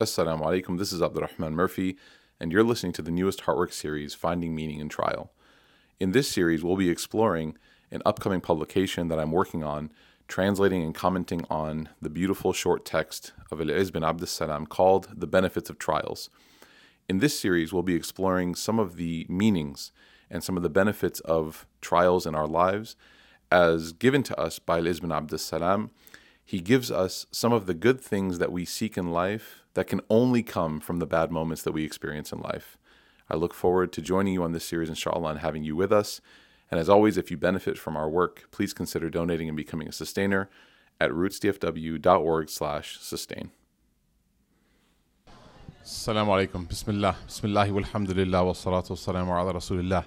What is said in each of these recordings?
Assalamu alaikum, this is Abdurrahman Murphy, and you're listening to the newest Heartwork series, Finding Meaning in Trial. In this series, we'll be exploring an upcoming publication that I'm working on, translating and commenting on the beautiful short text of Al-Izz bin Abd salam called The Benefits of Trials. In this series, we'll be exploring some of the meanings and some of the benefits of trials in our lives as given to us by Al-Izz bin Abd salam He gives us some of the good things that we seek in life that can only come from the bad moments that we experience in life. I look forward to joining you on this series, inshallah, and having you with us. And as always, if you benefit from our work, please consider donating and becoming a sustainer at rootsdfw.org slash sustain. السلام عليكم بسم الله بسم الله والحمد لله والصلاة والسلام على رسول الله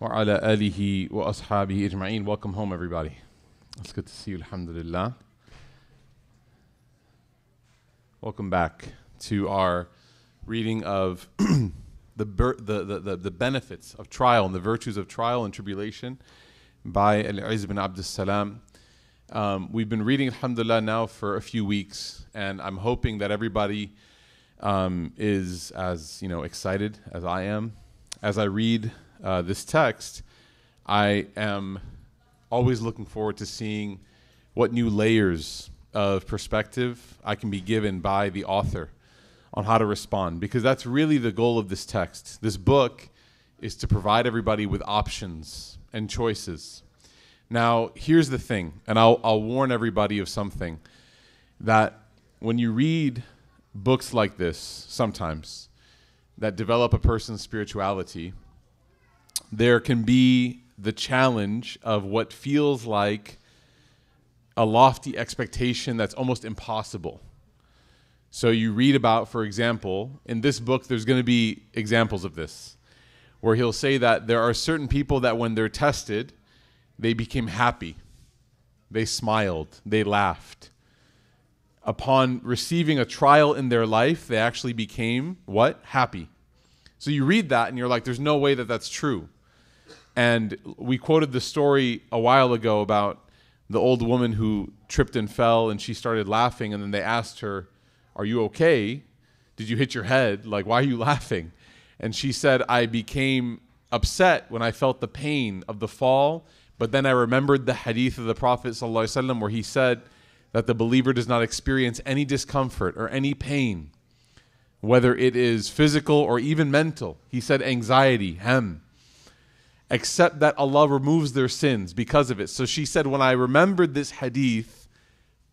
وعلى آله وأصحابه أجمعين Welcome home everybody It's good to see you Alhamdulillah Welcome back to our reading of the, the, the, the, benefits of trial and the virtues of trial and tribulation by Al-Izz bin Abd salam um, We've been reading Alhamdulillah now for a few weeks and I'm hoping that everybody um, is as you know excited as I am as I read uh, this text. I am always looking forward to seeing what new layers of perspective I can be given by the author on how to respond because that's really the goal of this text. This book is to provide everybody with options and choices. Now, here's the thing, and I'll, I'll warn everybody of something that when you read books like this sometimes that develop a person's spirituality, there can be the challenge of what feels like a lofty expectation that's almost impossible. So you read about, for example, in this book, there's going to be examples of this, where he'll say that there are certain people that when they're tested, they became happy, they smiled, they laughed upon receiving a trial in their life, they actually became what? Happy. So you read that and you're like, there's no way that that's true. And we quoted the story a while ago about the old woman who tripped and fell and she started laughing. And then they asked her, Are you okay? Did you hit your head? Like, why are you laughing? And she said, I became upset when I felt the pain of the fall. But then I remembered the hadith of the Prophet ﷺ where he said, that the believer does not experience any discomfort or any pain, whether it is physical or even mental. He said anxiety, hem, except that Allah removes their sins because of it. So she said, when I remembered this hadith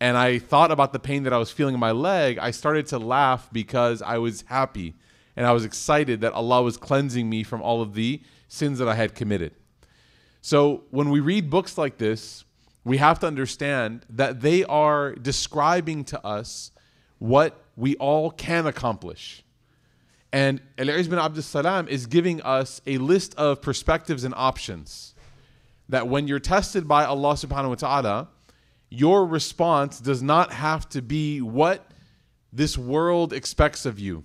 and I thought about the pain that I was feeling in my leg, I started to laugh because I was happy and I was excited that Allah was cleansing me from all of the sins that I had committed. So when we read books like this, we have to understand that they are describing to us what we all can accomplish. And Al-Izz bin Abdul Salam is giving us a list of perspectives and options that when you're tested by Allah subhanahu wa ta'ala, your response does not have to be what this world expects of you.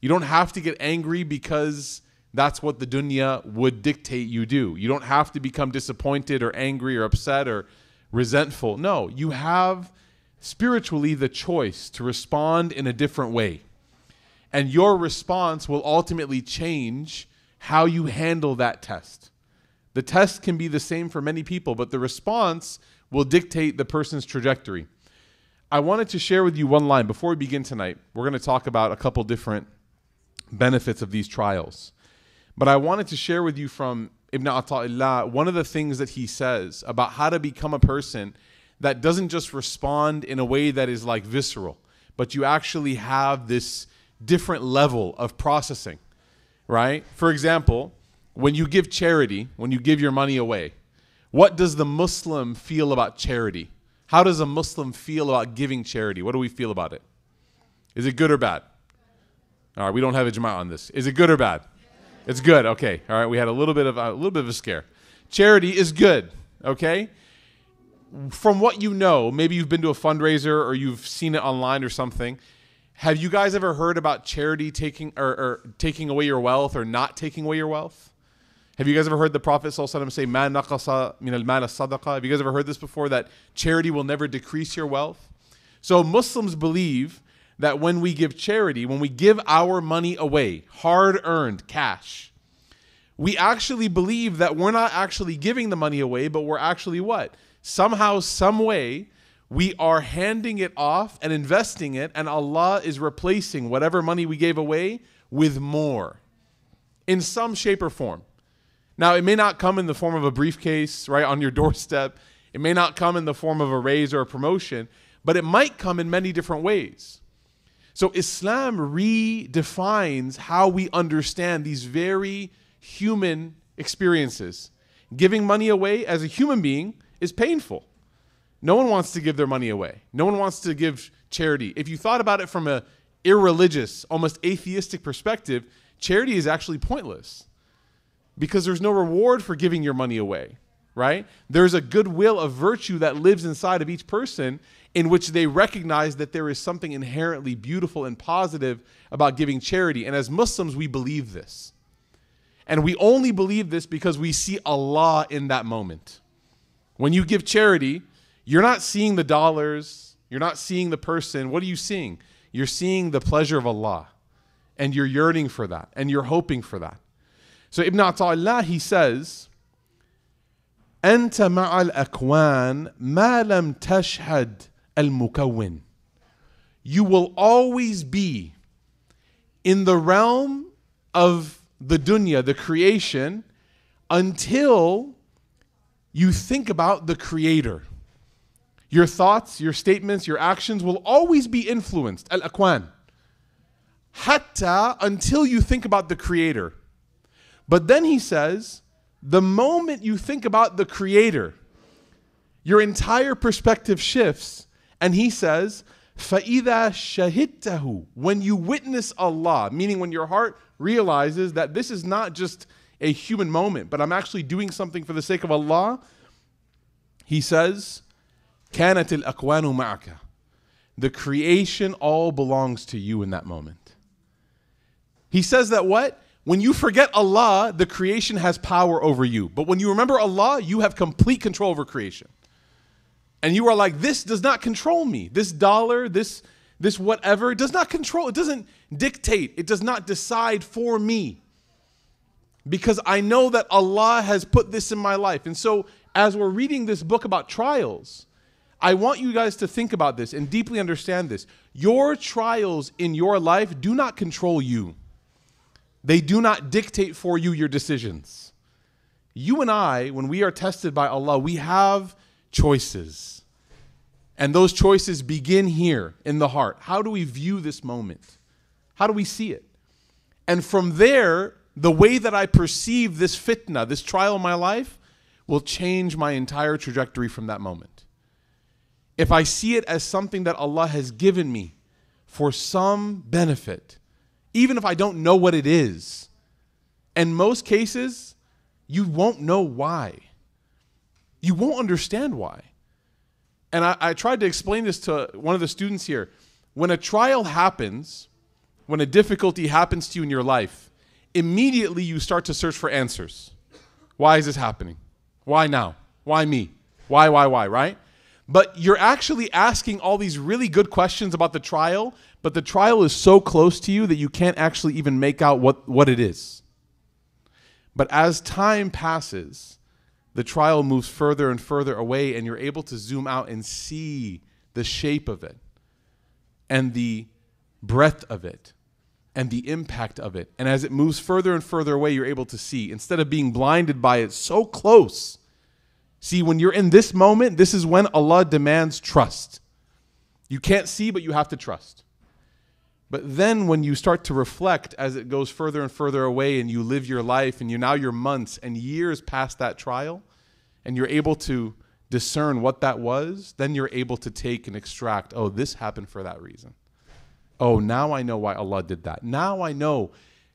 You don't have to get angry because that's what the dunya would dictate you do. You don't have to become disappointed or angry or upset or resentful. No, you have spiritually the choice to respond in a different way. And your response will ultimately change how you handle that test. The test can be the same for many people, but the response will dictate the person's trajectory. I wanted to share with you one line before we begin tonight. We're going to talk about a couple different benefits of these trials. But I wanted to share with you from Ibn Ata'illah, one of the things that he says about how to become a person that doesn't just respond in a way that is like visceral, but you actually have this different level of processing, right? For example, when you give charity, when you give your money away, what does the Muslim feel about charity? How does a Muslim feel about giving charity? What do we feel about it? Is it good or bad? All right, we don't have a Jama'ah on this. Is it good or bad? It's good. Okay. All right. We had a little bit of a little bit of a scare. Charity is good. Okay. From what you know, maybe you've been to a fundraiser or you've seen it online or something. Have you guys ever heard about charity taking or, or taking away your wealth or not taking away your wealth? Have you guys ever heard the Prophet say, "Man min al mal sadaqa"? Have you guys ever heard this before? That charity will never decrease your wealth. So Muslims believe that when we give charity, when we give our money away, hard earned cash, we actually believe that we're not actually giving the money away, but we're actually what? Somehow, some way, we are handing it off and investing it, and Allah is replacing whatever money we gave away with more in some shape or form. Now, it may not come in the form of a briefcase, right, on your doorstep. It may not come in the form of a raise or a promotion, but it might come in many different ways. So, Islam redefines how we understand these very human experiences. Giving money away as a human being is painful. No one wants to give their money away. No one wants to give charity. If you thought about it from a irreligious, almost atheistic perspective, charity is actually pointless because there's no reward for giving your money away, right? There's a goodwill of virtue that lives inside of each person in which they recognize that there is something inherently beautiful and positive about giving charity. And as Muslims, we believe this. And we only believe this because we see Allah in that moment. When you give charity, you're not seeing the dollars, you're not seeing the person. What are you seeing? You're seeing the pleasure of Allah. And you're yearning for that, and you're hoping for that. So Ibn Ata'illah, he says, أنت مع الأكوان ما لم تشهد المكون. You will always be in the realm of the dunya, the creation, until you think about the creator. Your thoughts, your statements, your actions will always be influenced. Al akwan. Hatta until you think about the creator. But then he says, the moment you think about the creator, your entire perspective shifts. And he says, فَإِذَا شَهِدْتَهُ When you witness Allah, meaning when your heart realizes that this is not just a human moment, but I'm actually doing something for the sake of Allah, he says, كانت الأكوان معك. The creation all belongs to you in that moment. He says that what? When you forget Allah, the creation has power over you. But when you remember Allah, you have complete control over creation. And you are like, this does not control me. This dollar, this, this whatever, it does not control, it doesn't dictate, it does not decide for me. Because I know that Allah has put this in my life. And so, as we're reading this book about trials, I want you guys to think about this and deeply understand this. Your trials in your life do not control you, they do not dictate for you your decisions. You and I, when we are tested by Allah, we have choices. And those choices begin here in the heart. How do we view this moment? How do we see it? And from there, the way that I perceive this fitna, this trial in my life, will change my entire trajectory from that moment if I see it as something that Allah has given me for some benefit, even if I don't know what it is, in most cases, you won't know why. You won't understand why. And I, I, tried to explain this to one of the students here. When a trial happens, when a difficulty happens to you in your life, immediately you start to search for answers. Why is this happening? Why now? Why me? Why, why, why, right? But you're actually asking all these really good questions about the trial, but the trial is so close to you that you can't actually even make out what, what it is. But as time passes, the trial moves further and further away, and you're able to zoom out and see the shape of it and the breadth of it and the impact of it. And as it moves further and further away, you're able to see, instead of being blinded by it so close See, when you're in this moment, this is when Allah demands trust. You can't see, but you have to trust. But then when you start to reflect as it goes further and further away and you live your life and you now you're months and years past that trial and you're able to discern what that was, then you're able to take and extract, oh, this happened for that reason. Oh, now I know why Allah did that. Now I know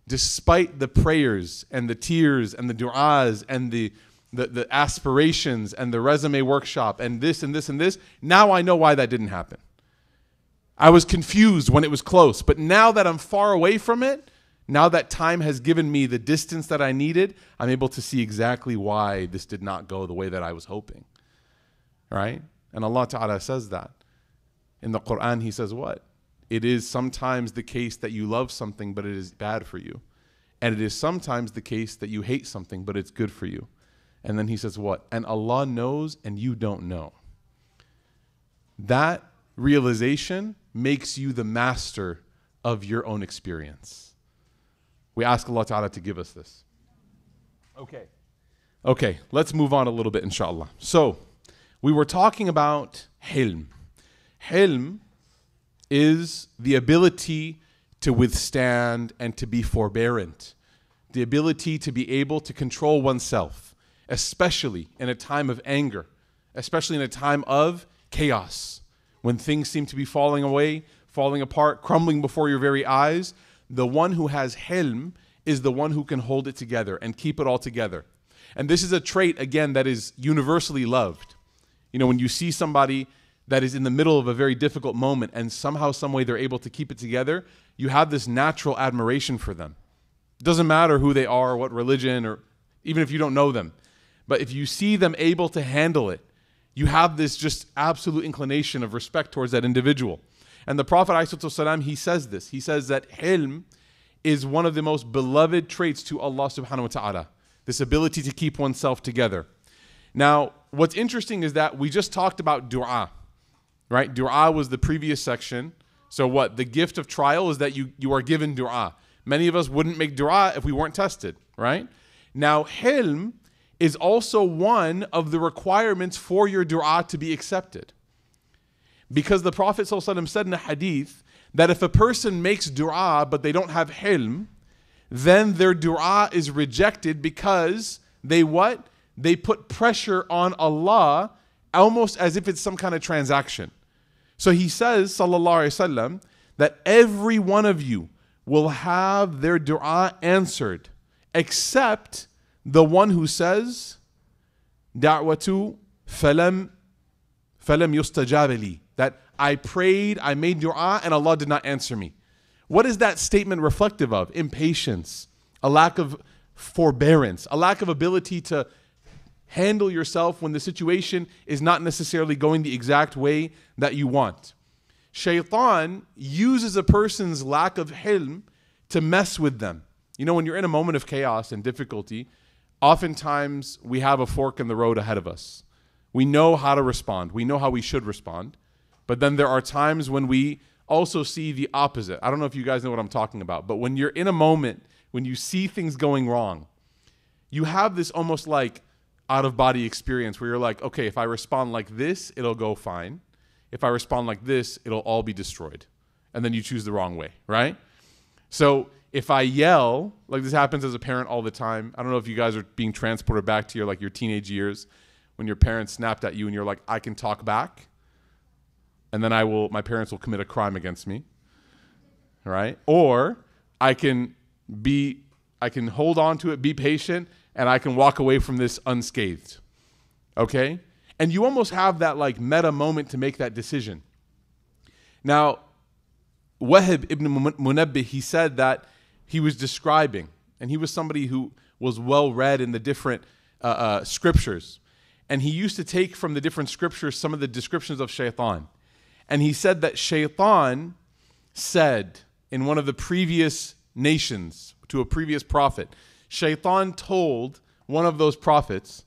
despite the prayers and the tears and the du'as and the the, the aspirations and the resume workshop and this and this and this. Now I know why that didn't happen. I was confused when it was close, but now that I'm far away from it, now that time has given me the distance that I needed, I'm able to see exactly why this did not go the way that I was hoping. Right? And Allah Ta'ala says that. In the Quran, He says what? it is sometimes the case that you love something, but it is bad for you. And it is sometimes the case that you hate something, but it's good for you. And then he says, What? And Allah knows and you don't know. That realization makes you the master of your own experience. We ask Allah Ta'ala to give us this. Okay. Okay, let's move on a little bit, inshallah. So, we were talking about hilm. Hilm is the ability to withstand and to be forbearant, the ability to be able to control oneself, especially in a time of anger, especially in a time of chaos, when things seem to be falling away, falling apart, crumbling before your very eyes. The one who has hilm is the one who can hold it together and keep it all together. And this is a trait, again, that is universally loved. You know, when you see somebody that is in the middle of a very difficult moment and somehow, some way they're able to keep it together, you have this natural admiration for them. It doesn't matter who they are, what religion, or even if you don't know them. But if you see them able to handle it, you have this just absolute inclination of respect towards that individual. And the Prophet, ﷺ, he says this. He says that hilm is one of the most beloved traits to Allah subhanahu wa ta'ala. This ability to keep oneself together. Now, what's interesting is that we just talked about dua, right? Dua was the previous section. So what? The gift of trial is that you, you are given dua. Many of us wouldn't make dua if we weren't tested, right? Now, hilm is also one of the requirements for your dua to be accepted. Because the Prophet ﷺ said in a hadith that if a person makes dua but they don't have hilm, then their dua is rejected because they what? They put pressure on Allah almost as if it's some kind of transaction. So he says, sallallahu alaihi wasallam, that every one of you will have their dua answered except the one who says, da'watu falam falam yustajab that I prayed, I made dua, and Allah did not answer me. What is that statement reflective of? Impatience, a lack of forbearance, a lack of ability to handle yourself when the situation is not necessarily going the exact way that you want. Shaitan uses a person's lack of hilm to mess with them. You know, when you're in a moment of chaos and difficulty, oftentimes we have a fork in the road ahead of us. We know how to respond, we know how we should respond. But then there are times when we also see the opposite. I don't know if you guys know what I'm talking about, but when you're in a moment, when you see things going wrong, you have this almost like out of body experience where you're like, okay, if I respond like this, it'll go fine. If I respond like this, it'll all be destroyed. And then you choose the wrong way, right? So if I yell, like this happens as a parent all the time. I don't know if you guys are being transported back to your like your teenage years when your parents snapped at you and you're like, I can talk back and then I will my parents will commit a crime against me. Right? Or I can be I can hold on to it, be patient, and I can walk away from this unscathed. Okay? And you almost have that like meta moment to make that decision. Now, Wahb ibn Munabbih, he said that he was describing, and he was somebody who was well read in the different uh, uh, scriptures. And he used to take from the different scriptures some of the descriptions of shaitan. And he said that Shaitan said in one of the previous nations to a previous prophet, Shaitan told one of those prophets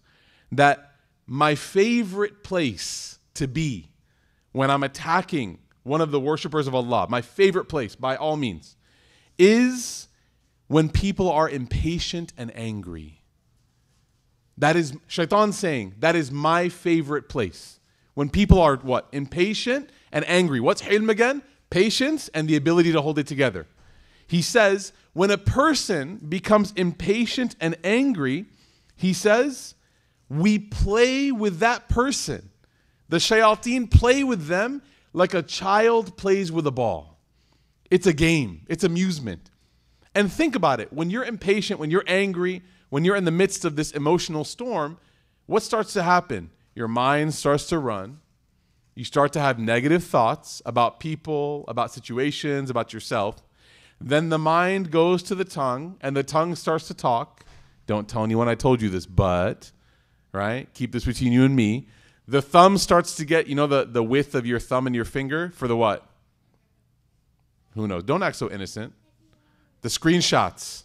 that my favorite place to be when I'm attacking one of the worshippers of Allah, my favorite place by all means, is when people are impatient and angry. That is Shaitan saying, that is my favorite place. When people are what? Impatient and angry. What's hilm again? Patience and the ability to hold it together. He says, when a person becomes impatient and angry, he says, we play with that person. The shayateen play with them like a child plays with a ball. It's a game, it's amusement. And think about it when you're impatient, when you're angry, when you're in the midst of this emotional storm, what starts to happen? Your mind starts to run you start to have negative thoughts about people, about situations, about yourself. Then the mind goes to the tongue, and the tongue starts to talk. Don't tell anyone I told you this, but, right? Keep this between you and me. The thumb starts to get, you know, the, the width of your thumb and your finger for the what? Who knows? Don't act so innocent. The screenshots.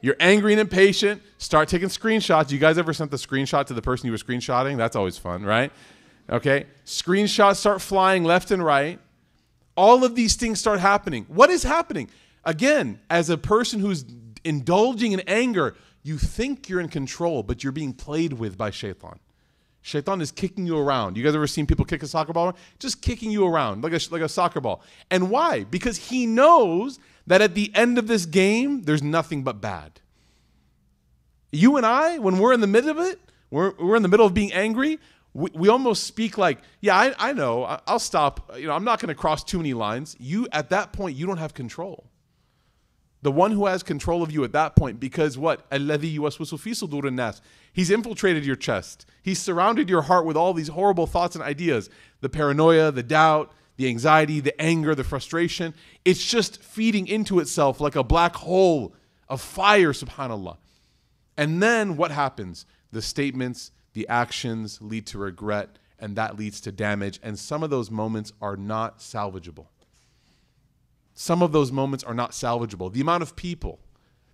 You're angry and impatient. Start taking screenshots. You guys ever sent the screenshot to the person you were screenshotting? That's always fun, right? Okay. Screenshots start flying left and right. All of these things start happening. What is happening? Again, as a person who's indulging in anger, you think you're in control, but you're being played with by shaitan. Shaitan is kicking you around. You guys ever seen people kick a soccer ball? Just kicking you around like a, like a soccer ball. And why? Because he knows that at the end of this game, there's nothing but bad. You and I, when we're in the middle of it, we're, we're in the middle of being angry, we, we almost speak like, yeah, I, I know, I'll stop. You know, I'm not going to cross too many lines. You, at that point, you don't have control. The one who has control of you at that point, because what? He's infiltrated your chest. He's surrounded your heart with all these horrible thoughts and ideas the paranoia, the doubt, the anxiety, the anger, the frustration. It's just feeding into itself like a black hole of fire, subhanAllah. And then what happens? The statements, the actions lead to regret, and that leads to damage. And some of those moments are not salvageable. Some of those moments are not salvageable. The amount of people,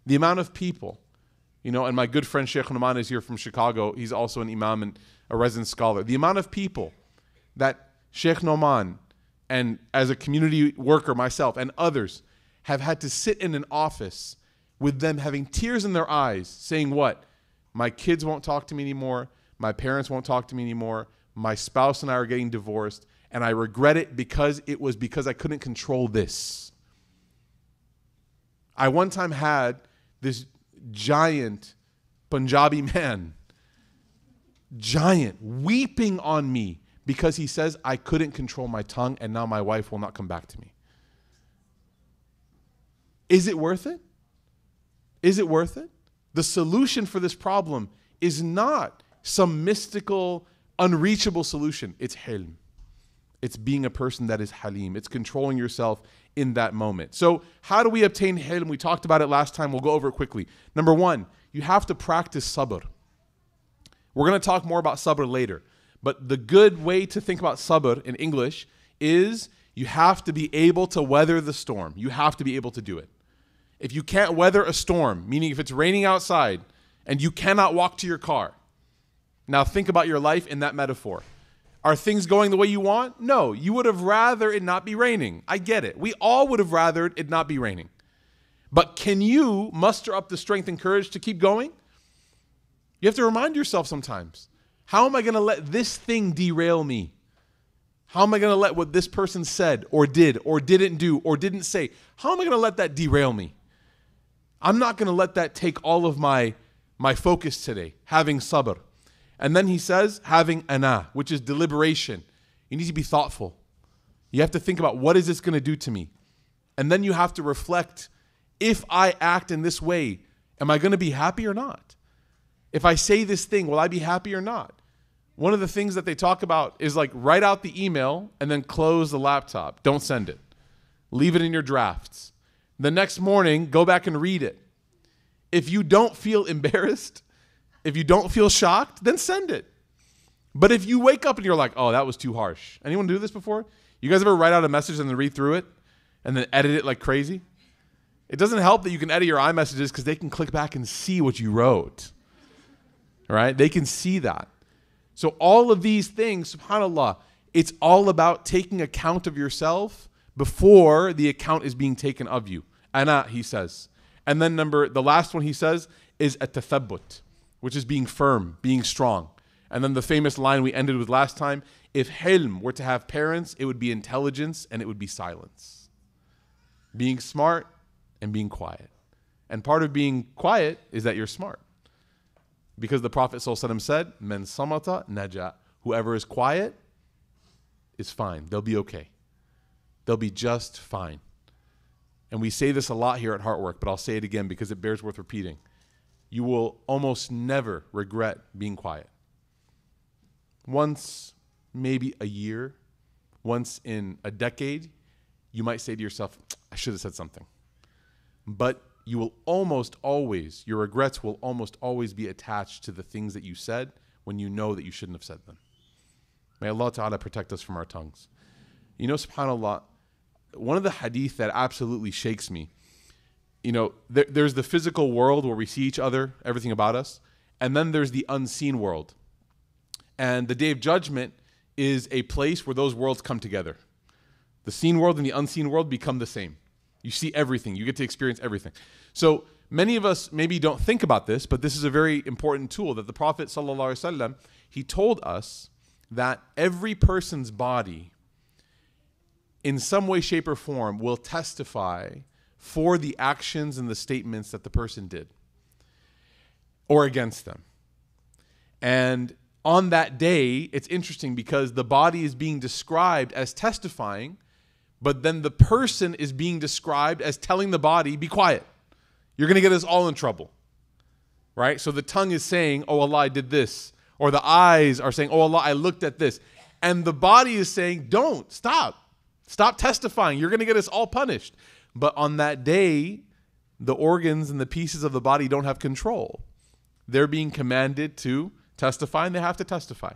the amount of people, you know, and my good friend Sheikh Numan is here from Chicago. He's also an imam and a resident scholar. The amount of people that Sheikh Noman and as a community worker myself and others have had to sit in an office with them having tears in their eyes saying what my kids won't talk to me anymore my parents won't talk to me anymore my spouse and i are getting divorced and i regret it because it was because i couldn't control this I one time had this giant Punjabi man, giant, weeping on me because he says I couldn't control my tongue and now my wife will not come back to me. Is it worth it? Is it worth it? The solution for this problem is not some mystical, unreachable solution. It's hilm. It's being a person that is halim. It's controlling yourself in that moment. So, how do we obtain hilm? We talked about it last time. We'll go over it quickly. Number one, you have to practice sabr. We're going to talk more about sabr later. But the good way to think about sabr in English is you have to be able to weather the storm. You have to be able to do it. If you can't weather a storm, meaning if it's raining outside and you cannot walk to your car, now think about your life in that metaphor. Are things going the way you want? No. You would have rather it not be raining. I get it. We all would have rather it not be raining. But can you muster up the strength and courage to keep going? You have to remind yourself sometimes how am I going to let this thing derail me? How am I going to let what this person said or did or didn't do or didn't say, how am I going to let that derail me? I'm not going to let that take all of my, my focus today, having sabr. And then he says, having ana, which is deliberation. You need to be thoughtful. You have to think about what is this going to do to me? And then you have to reflect if I act in this way, am I going to be happy or not? If I say this thing, will I be happy or not? One of the things that they talk about is like write out the email and then close the laptop. Don't send it. Leave it in your drafts. The next morning, go back and read it. If you don't feel embarrassed, if you don't feel shocked, then send it. But if you wake up and you're like, oh, that was too harsh. Anyone do this before? You guys ever write out a message and then read through it and then edit it like crazy? It doesn't help that you can edit your iMessages because they can click back and see what you wrote. Right? They can see that. So all of these things, subhanAllah, it's all about taking account of yourself before the account is being taken of you. Ana, he says. And then number the last one he says is at tathabbut which is being firm, being strong. And then the famous line we ended with last time if Hilm were to have parents, it would be intelligence and it would be silence. Being smart and being quiet. And part of being quiet is that you're smart. Because the Prophet ﷺ said, Men samata naja. Whoever is quiet is fine. They'll be okay. They'll be just fine. And we say this a lot here at Heartwork, but I'll say it again because it bears worth repeating you will almost never regret being quiet. Once, maybe a year, once in a decade, you might say to yourself, I should have said something. But you will almost always, your regrets will almost always be attached to the things that you said when you know that you shouldn't have said them. May Allah Ta'ala protect us from our tongues. You know, subhanAllah, one of the hadith that absolutely shakes me. You know, there, there's the physical world where we see each other, everything about us, and then there's the unseen world. And the day of judgment is a place where those worlds come together. The seen world and the unseen world become the same. You see everything, you get to experience everything. So many of us maybe don't think about this, but this is a very important tool that the Prophet ﷺ, he told us that every person's body in some way, shape, or form will testify for the actions and the statements that the person did or against them. And on that day, it's interesting because the body is being described as testifying, but then the person is being described as telling the body, be quiet. You're going to get us all in trouble. Right? So the tongue is saying, oh Allah, I did this. Or the eyes are saying, oh Allah, I looked at this. And the body is saying, don't, stop. Stop testifying. You're going to get us all punished. But on that day, the organs and the pieces of the body don't have control. They're being commanded to testify and they have to testify.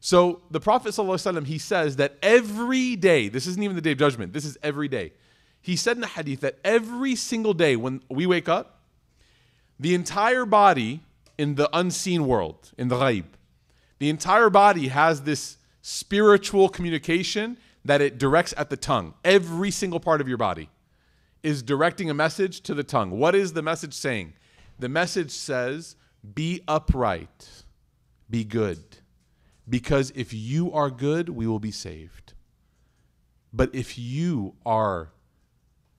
So the Prophet ﷺ, he says that every day, this isn't even the day of judgment, this is every day. He said in the hadith that every single day when we wake up, the entire body in the unseen world, in the ghaib, the entire body has this spiritual communication that it directs at the tongue. Every single part of your body is directing a message to the tongue. What is the message saying? The message says, Be upright, be good. Because if you are good, we will be saved. But if you are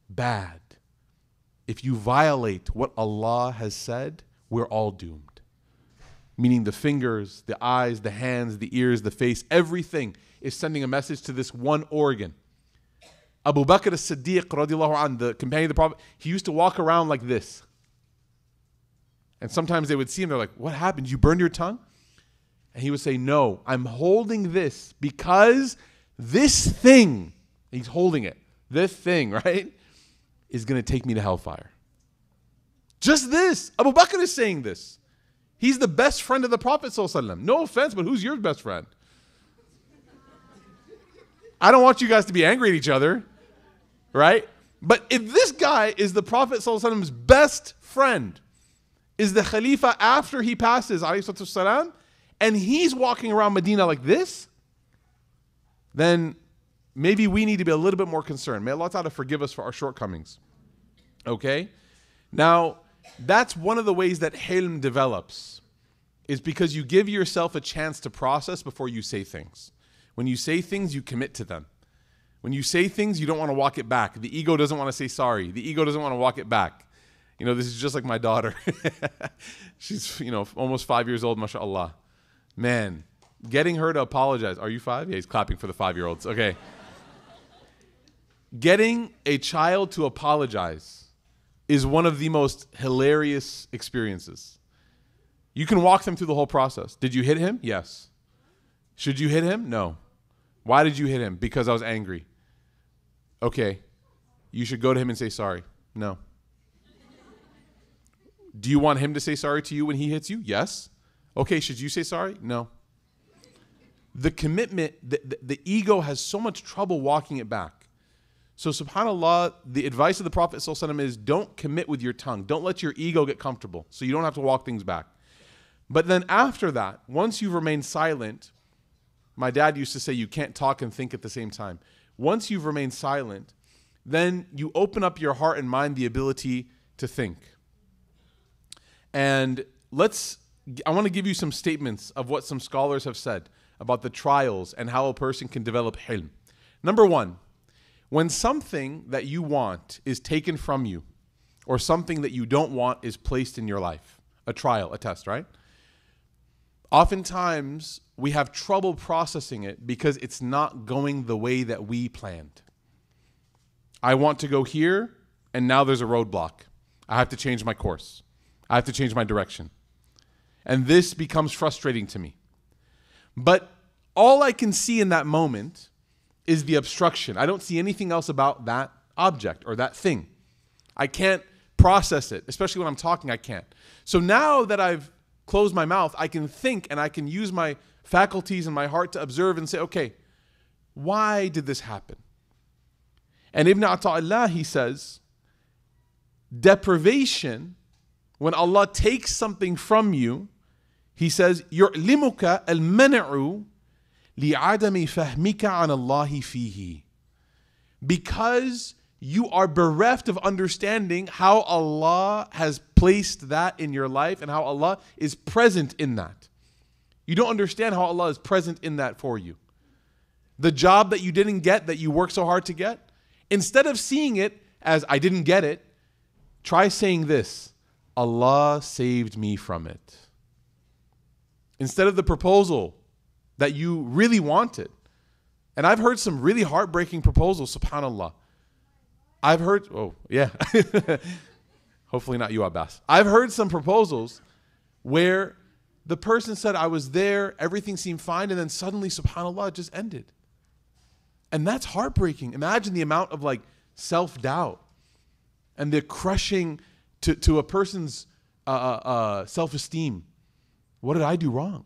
bad, if you violate what Allah has said, we're all doomed. Meaning the fingers, the eyes, the hands, the ears, the face, everything is sending a message to this one organ. Abu Bakr as-Siddiq radiallahu anh, the companion of the Prophet, he used to walk around like this. And sometimes they would see him, they're like, what happened? You burned your tongue? And he would say, no, I'm holding this because this thing, he's holding it, this thing, right, is going to take me to hellfire. Just this. Abu Bakr is saying this. He's the best friend of the Prophet. No offense, but who's your best friend? I don't want you guys to be angry at each other, right? But if this guy is the Prophet Prophet's best friend, is the Khalifa after he passes, والسلام, and he's walking around Medina like this, then maybe we need to be a little bit more concerned. May Allah Ta'ala forgive us for our shortcomings. Okay? Now, that's one of the ways that hilm develops, is because you give yourself a chance to process before you say things. When you say things, you commit to them. When you say things, you don't want to walk it back. The ego doesn't want to say sorry. The ego doesn't want to walk it back. You know, this is just like my daughter. She's, you know, almost five years old, mashallah. Man, getting her to apologize. Are you five? Yeah, he's clapping for the five year olds. Okay. getting a child to apologize is one of the most hilarious experiences. You can walk them through the whole process. Did you hit him? Yes. Should you hit him? No. Why did you hit him? Because I was angry. Okay. You should go to him and say sorry. No. Do you want him to say sorry to you when he hits you? Yes. Okay, should you say sorry? No. The commitment, the, the, the ego has so much trouble walking it back. So, subhanAllah, the advice of the Prophet is don't commit with your tongue. Don't let your ego get comfortable so you don't have to walk things back. But then after that, once you've remained silent, my dad used to say you can't talk and think at the same time. Once you've remained silent, then you open up your heart and mind the ability to think. And let's, I want to give you some statements of what some scholars have said about the trials and how a person can develop hilm. Number one, when something that you want is taken from you, or something that you don't want is placed in your life, a trial, a test, right? Oftentimes, we have trouble processing it because it's not going the way that we planned. I want to go here, and now there's a roadblock. I have to change my course, I have to change my direction. And this becomes frustrating to me. But all I can see in that moment is the obstruction. I don't see anything else about that object or that thing. I can't process it, especially when I'm talking, I can't. So now that I've closed my mouth, I can think and I can use my faculties and my heart to observe and say, okay, why did this happen? And Ibn Ata'illah, he says, deprivation, when Allah takes something from you, he says, يُعْلِمُكَ الْمَنْعُ لِعَدَمِ فَهْمِكَ عَنَ اللَّهِ فِيهِ Because you are bereft of understanding how Allah has placed that in your life and how Allah is present in that. You don't understand how Allah is present in that for you. The job that you didn't get, that you worked so hard to get, instead of seeing it as I didn't get it, try saying this Allah saved me from it. Instead of the proposal that you really wanted. And I've heard some really heartbreaking proposals, subhanAllah. I've heard, oh, yeah. Hopefully not you, Abbas. I've heard some proposals where the person said, I was there, everything seemed fine, and then suddenly, subhanAllah, it just ended. And that's heartbreaking. Imagine the amount of like self doubt and the crushing to, to a person's uh, uh, uh self esteem. What did I do wrong?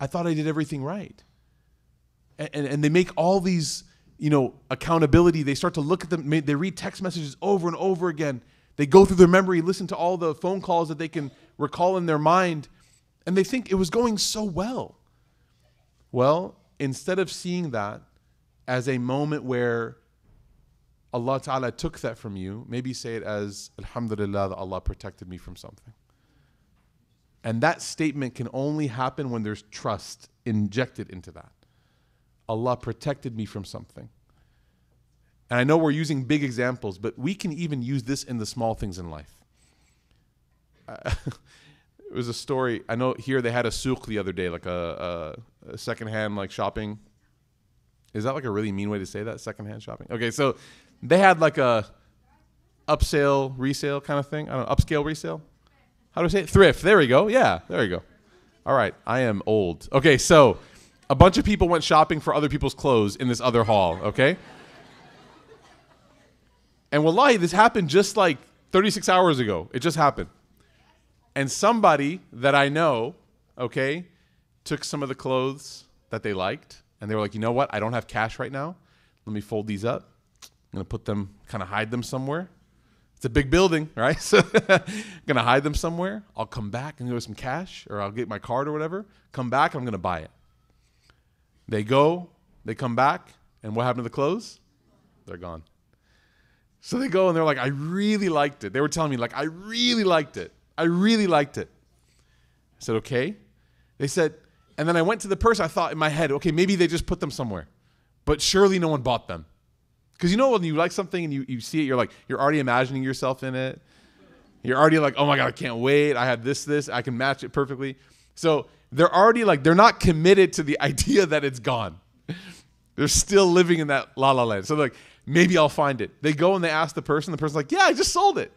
I thought I did everything right. And, and, and, they make all these, you know, accountability. They start to look at them. They read text messages over and over again. They go through their memory, listen to all the phone calls that they can recall in their mind, and they think it was going so well. Well, instead of seeing that as a moment where Allah Ta'ala took that from you, maybe say it as Alhamdulillah that Allah protected me from something. And that statement can only happen when there's trust injected into that. Allah protected me from something. And I know we're using big examples, but we can even use this in the small things in life. Uh, it was a story. I know here they had a souk the other day, like a, a, a secondhand like shopping is that like a really mean way to say that? Secondhand shopping. Okay, so they had like a upsale resale kind of thing. I don't know, upscale resale. How do I say it? Thrift. There we go. Yeah, there we go. All right, I am old. Okay, so a bunch of people went shopping for other people's clothes in this other hall. Okay. And wallahi, this happened just like 36 hours ago. It just happened. And somebody that I know, okay, took some of the clothes that they liked and they were like, you know what? I don't have cash right now. Let me fold these up. I'm gonna put them, kind of hide them somewhere. It's a big building, right? So I'm gonna hide them somewhere. I'll come back and go with some cash, or I'll get my card or whatever. Come back, I'm gonna buy it. They go, they come back, and what happened to the clothes? They're gone. So they go and they're like, I really liked it. They were telling me, like, I really liked it. I really liked it. I said, okay. They said, and then I went to the person. I thought in my head, okay, maybe they just put them somewhere, but surely no one bought them. Because you know when you like something and you, you see it, you're like you're already imagining yourself in it. You're already like, oh my god, I can't wait. I have this, this. I can match it perfectly. So they're already like they're not committed to the idea that it's gone. they're still living in that la la land. So like maybe I'll find it. They go and they ask the person. The person's like, yeah, I just sold it.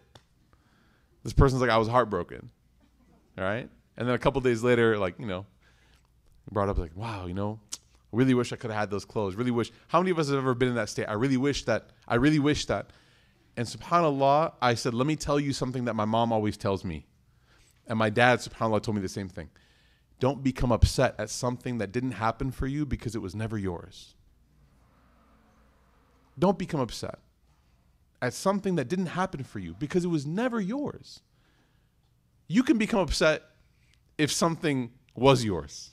This person's like, I was heartbroken. All right. And then a couple days later, like you know, brought up like, wow, you know, I really wish I could have had those clothes. Really wish. How many of us have ever been in that state? I really wish that. I really wish that. And subhanAllah, I said, let me tell you something that my mom always tells me. And my dad, subhanAllah, told me the same thing. Don't become upset at something that didn't happen for you because it was never yours. Don't become upset at something that didn't happen for you because it was never yours. You can become upset if something was yours.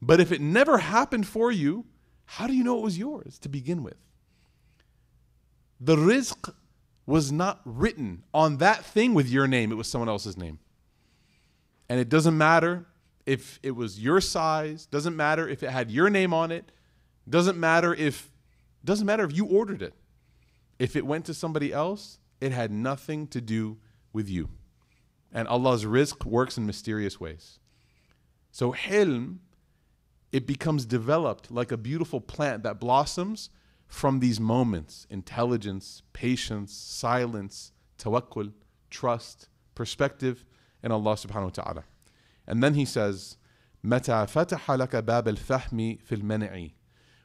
But if it never happened for you, how do you know it was yours to begin with? The rizq was not written on that thing with your name, it was someone else's name. And it doesn't matter if it was your size, doesn't matter if it had your name on it, doesn't matter if doesn't matter if you ordered it. If it went to somebody else, it had nothing to do with you. And Allah's rizq works in mysterious ways. So hilm, it becomes developed like a beautiful plant that blossoms from these moments intelligence, patience, silence, tawakkul, trust, perspective in Allah subhanahu wa ta'ala. And then he says, متى فتح لك باب الفهم في المنع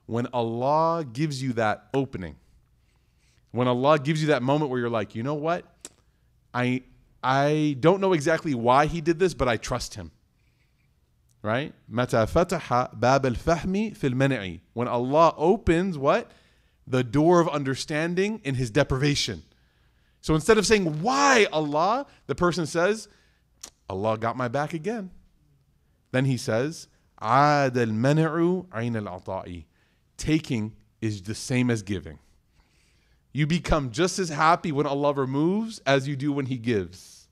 when Allah gives you that opening when Allah gives you that moment where you're like, you know what? I I don't know exactly why he did this, but I trust him right متى فتح باب الفهم في المنع when Allah opens what the door of understanding in his deprivation. So instead of saying, Why Allah? the person says, Allah got my back again. Then he says, عاد المنع عين العطاء. Taking is the same as giving. You become just as happy when Allah removes as you do when He gives.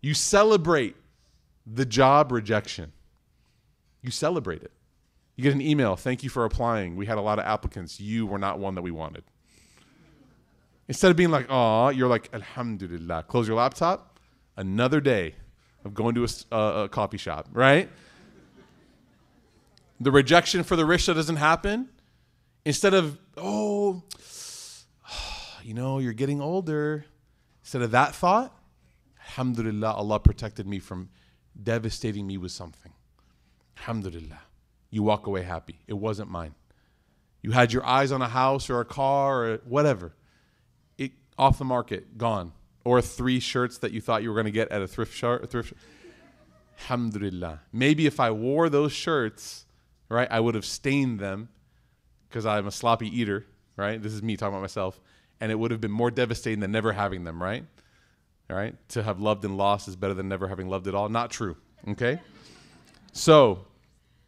You celebrate the job rejection. You celebrate it. You get an email, thank you for applying. We had a lot of applicants. You were not one that we wanted. Instead of being like, oh, you're like, Alhamdulillah. Close your laptop. Another day of going to a, uh, a coffee shop, right? the rejection for the rishta doesn't happen. Instead of, oh, you know, you're getting older. Instead of that thought, Alhamdulillah, Allah protected me from devastating me with something. Alhamdulillah. You walk away happy. It wasn't mine. You had your eyes on a house or a car or whatever. It off the market, gone. Or three shirts that you thought you were going to get at a thrift shop. Thrift Alhamdulillah. Maybe if I wore those shirts, right, I would have stained them because I'm a sloppy eater, right? This is me talking about myself. And it would have been more devastating than never having them, right? All right? To have loved and lost is better than never having loved at all. Not true, okay? So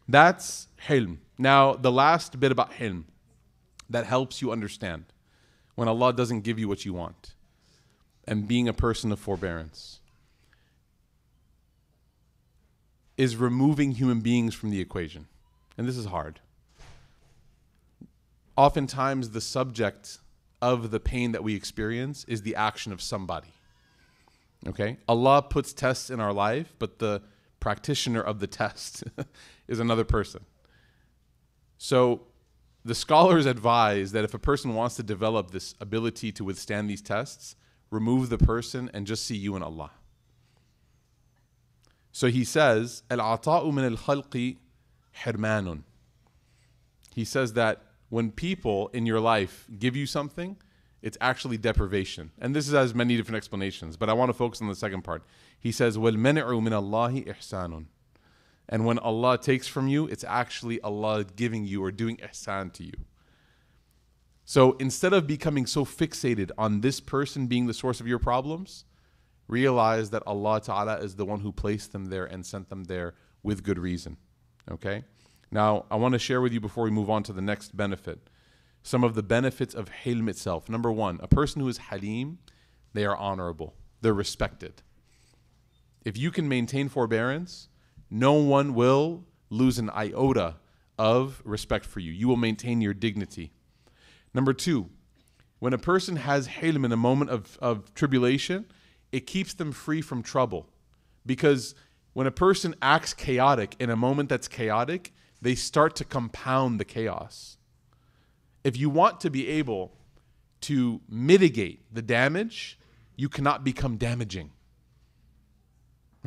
that's hilm. Now, the last bit about hilm that helps you understand when Allah doesn't give you what you want and being a person of forbearance is removing human beings from the equation. And this is hard. Oftentimes, the subject of the pain that we experience is the action of somebody. Okay? Allah puts tests in our life, but the practitioner of the test is another person. So, the scholars advise that if a person wants to develop this ability to withstand these tests, remove the person and just see you and Allah. So he says, Al-ata'u min al-khalqi hirmanun. He says that when people in your life give you something, it's actually deprivation. And this has many different explanations, but I want to focus on the second part. He says, وَالْمَنِعُ مِنَ اللَّهِ إِحْسَانٌ And when Allah takes from you, it's actually Allah giving you or doing ihsan to you. So instead of becoming so fixated on this person being the source of your problems, realize that Allah Ta'ala is the one who placed them there and sent them there with good reason. Okay? Now, I want to share with you before we move on to the next benefit some of the benefits of hilm itself. Number one, a person who is halim, they are honorable, they're respected. If you can maintain forbearance, no one will lose an iota of respect for you. You will maintain your dignity. Number two, when a person has hilm in a moment of, of tribulation, it keeps them free from trouble. Because when a person acts chaotic in a moment that's chaotic, they start to compound the chaos. If you want to be able to mitigate the damage, you cannot become damaging.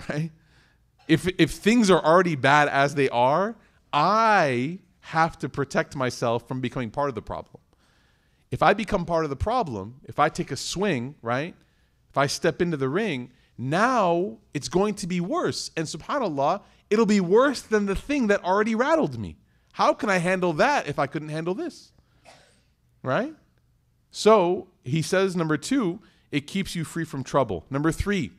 Right? If, if things are already bad as they are, I have to protect myself from becoming part of the problem. If I become part of the problem, if I take a swing, right? If I step into the ring, now it's going to be worse. And subhanAllah, it'll be worse than the thing that already rattled me. How can I handle that if I couldn't handle this? Right? So he says, number two, it keeps you free from trouble. Number three,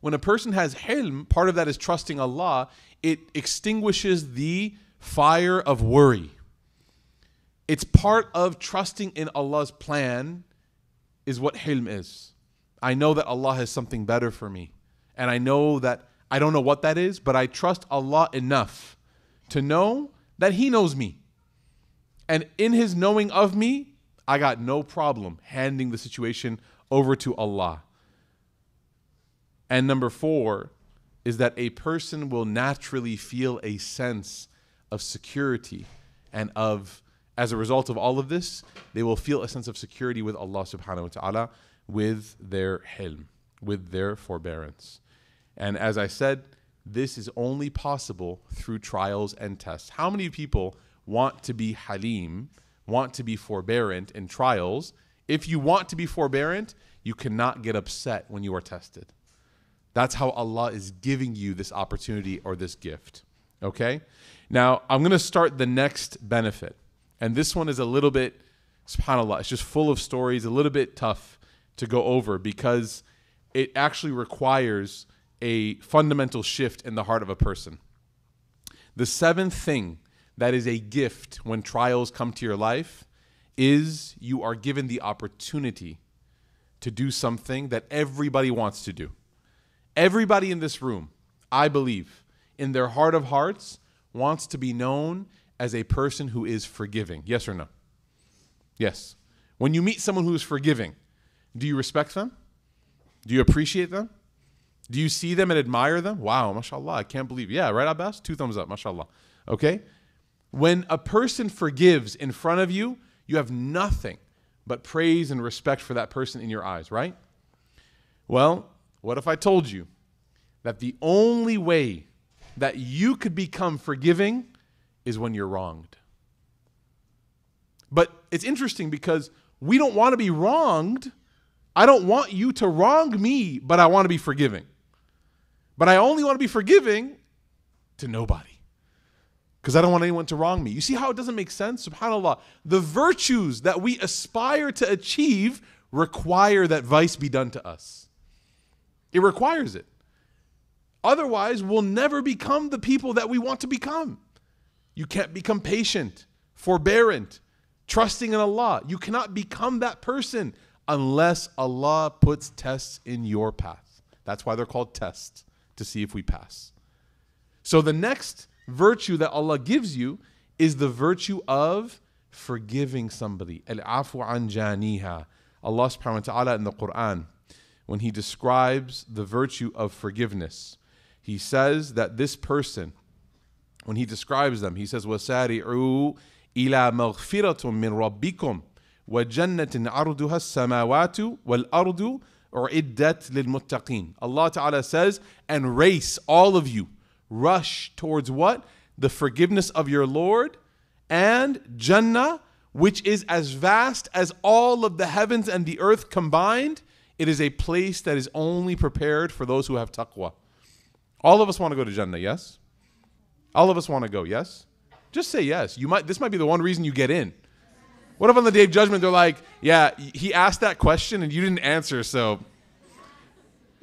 when a person has hilm, part of that is trusting Allah, it extinguishes the fire of worry. It's part of trusting in Allah's plan, is what hilm is. I know that Allah has something better for me. And I know that I don't know what that is, but I trust Allah enough to know that He knows me. And in His knowing of me, I got no problem handing the situation over to Allah. And number four is that a person will naturally feel a sense of security and of, as a result of all of this, they will feel a sense of security with Allah subhanahu wa ta'ala with their hilm, with their forbearance. And as I said, this is only possible through trials and tests. How many people want to be halim, want to be forbearant in trials? If you want to be forbearant, you cannot get upset when you are tested. That's how Allah is giving you this opportunity or this gift. Okay? Now, I'm going to start the next benefit. And this one is a little bit subhanallah it's just full of stories a little bit tough to go over because it actually requires a fundamental shift in the heart of a person the seventh thing that is a gift when trials come to your life is you are given the opportunity to do something that everybody wants to do. Everybody in this room, I believe, in their heart of hearts, wants to be known as a person who is forgiving. Yes or no? Yes. When you meet someone who is forgiving, do you respect them? Do you appreciate them? Do you see them and admire them? Wow, mashallah, I can't believe. Yeah, right, Abbas? Two thumbs up, mashallah. Okay? When a person forgives in front of you, you have nothing but praise and respect for that person in your eyes, right? Well, what if I told you that the only way that you could become forgiving is when you're wronged? But it's interesting because we don't want to be wronged. I don't want you to wrong me, but I want to be forgiving. But I only want to be forgiving to nobody because I don't want anyone to wrong me. You see how it doesn't make sense? SubhanAllah. The virtues that we aspire to achieve require that vice be done to us. It requires it. Otherwise, we'll never become the people that we want to become. You can't become patient, forbearant, trusting in Allah. You cannot become that person unless Allah puts tests in your path. That's why they're called tests, to see if we pass. So the next virtue that Allah gives you is the virtue of forgiving somebody. Al-afu an janiha. Allah subhanahu wa ta'ala in the Quran, when He describes the virtue of forgiveness, He says that this person, when He describes them, He says, وَسَارِعُوا إِلَى مَغْفِرَةٌ مِّن رَبِّكُمْ وَجَنَّةٍ عَرْضُهَا السَّمَاوَاتُ وَالْأَرْضُ أُعِدَّتْ لِلْمُتَّقِينَ Allah Ta'ala says, and race all of you rush towards what? The forgiveness of your Lord and Jannah, which is as vast as all of the heavens and the earth combined. It is a place that is only prepared for those who have taqwa. All of us want to go to Jannah, yes? All of us want to go, yes? Just say yes. You might this might be the one reason you get in. What if on the day of judgment they're like, yeah, he asked that question and you didn't answer, so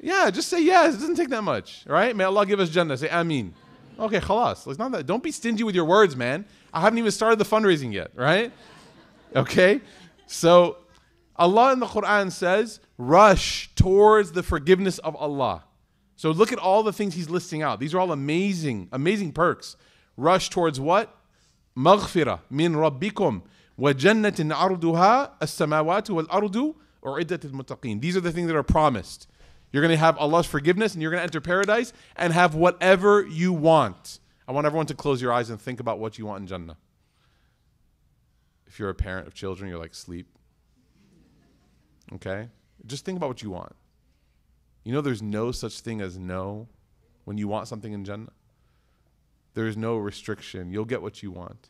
yeah, just say yes. It doesn't take that much, right? May Allah give us Jannah. Say amin. Okay, khalas. It's not that. Don't be stingy with your words, man. I haven't even started the fundraising yet, right? Okay, so Allah in the Quran says, rush towards the forgiveness of Allah. So look at all the things He's listing out. These are all amazing, amazing perks. Rush towards what? Maghfirah min Rabbikum وجنة عرضها السماوات والأرض أعدت المتقين. These are the things that are promised. You're going to have Allah's forgiveness and you're going to enter paradise and have whatever you want. I want everyone to close your eyes and think about what you want in Jannah. If you're a parent of children, you're like, sleep. Okay? Just think about what you want. You know, there's no such thing as no when you want something in Jannah. There is no restriction. You'll get what you want.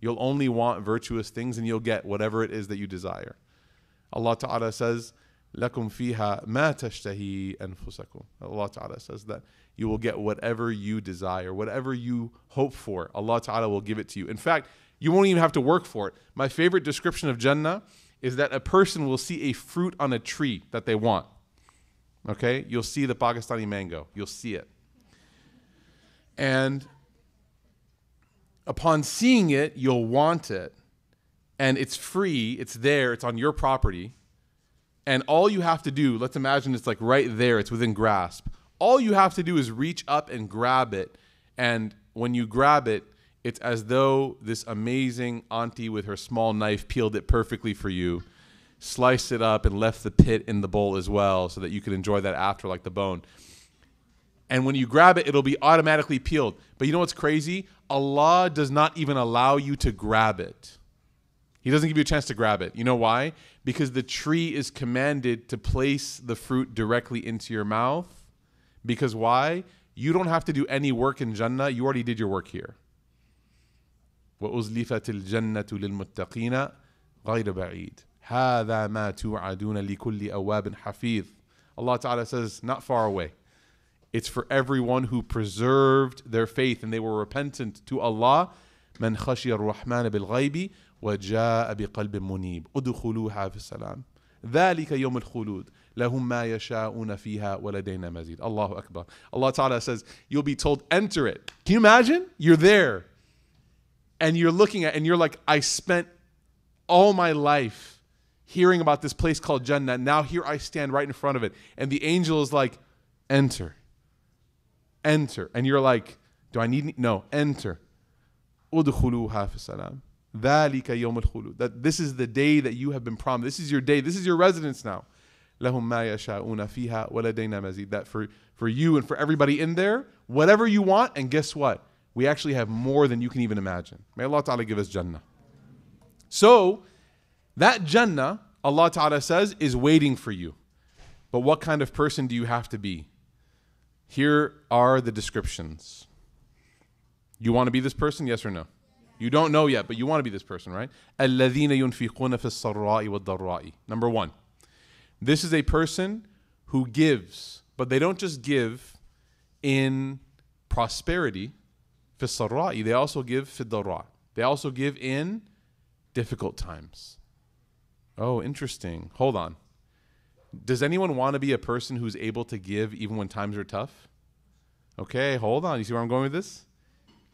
You'll only want virtuous things and you'll get whatever it is that you desire. Allah Ta'ala says, لَكُمْ فِيهَا مَا تَشْتَهِي أَنفُسَكُمْ Allah Ta'ala says that you will get whatever you desire, whatever you hope for. Allah Ta'ala will give it to you. In fact, you won't even have to work for it. My favorite description of Jannah is that a person will see a fruit on a tree that they want. Okay? You'll see the Pakistani mango. You'll see it. And upon seeing it, you'll want it. And it's free, it's there, it's on your property and all you have to do, let's imagine it's like right there, it's within grasp. All you have to do is reach up and grab it. And when you grab it, it's as though this amazing auntie with her small knife peeled it perfectly for you, sliced it up, and left the pit in the bowl as well so that you could enjoy that after, like the bone. And when you grab it, it'll be automatically peeled. But you know what's crazy? Allah does not even allow you to grab it. He doesn't give you a chance to grab it. You know why? Because the tree is commanded to place the fruit directly into your mouth. Because why? You don't have to do any work in Jannah. You already did your work here. وأزلفت الجنة للمتقين غير بعيد هذا ما توعدون لكل أواب حفيظ Allah Ta'ala says, not far away. It's for everyone who preserved their faith and they were repentant to Allah من خشي الرحمن بالغيب وجاء بقلب منيب ادخلوها في السلام ذلك يوم الخلود لهم ما يشاءون فيها ولدينا مزيد الله أكبر Allah Ta'ala says you'll be told enter it can you imagine you're there and you're looking at and you're like I spent all my life hearing about this place called Jannah now here I stand right in front of it and the angel is like enter enter and you're like do I need no enter ادخلوها في السلام ذلك يوم الخلود that this is the day that you have been promised this is your day this is your residence now لهم ما يشاءون فيها ولدينا مزيد that for for you and for everybody in there whatever you want and guess what we actually have more than you can even imagine may Allah Ta'ala give us Jannah so that Jannah Allah Ta'ala says is waiting for you but what kind of person do you have to be here are the descriptions you want to be this person yes or no you don't know yet, but you want to be this person, right? الَّذِينَ يُنْفِقُونَ فِي السَّرَّاءِ وَالضَّرَّاءِ Number one, this is a person who gives, but they don't just give in prosperity, في السَّرَّاءِ They also give في الضَّرَّاء They also give in difficult times. Oh, interesting. Hold on. Does anyone want to be a person who's able to give even when times are tough? Okay, hold on. You see where I'm going with this?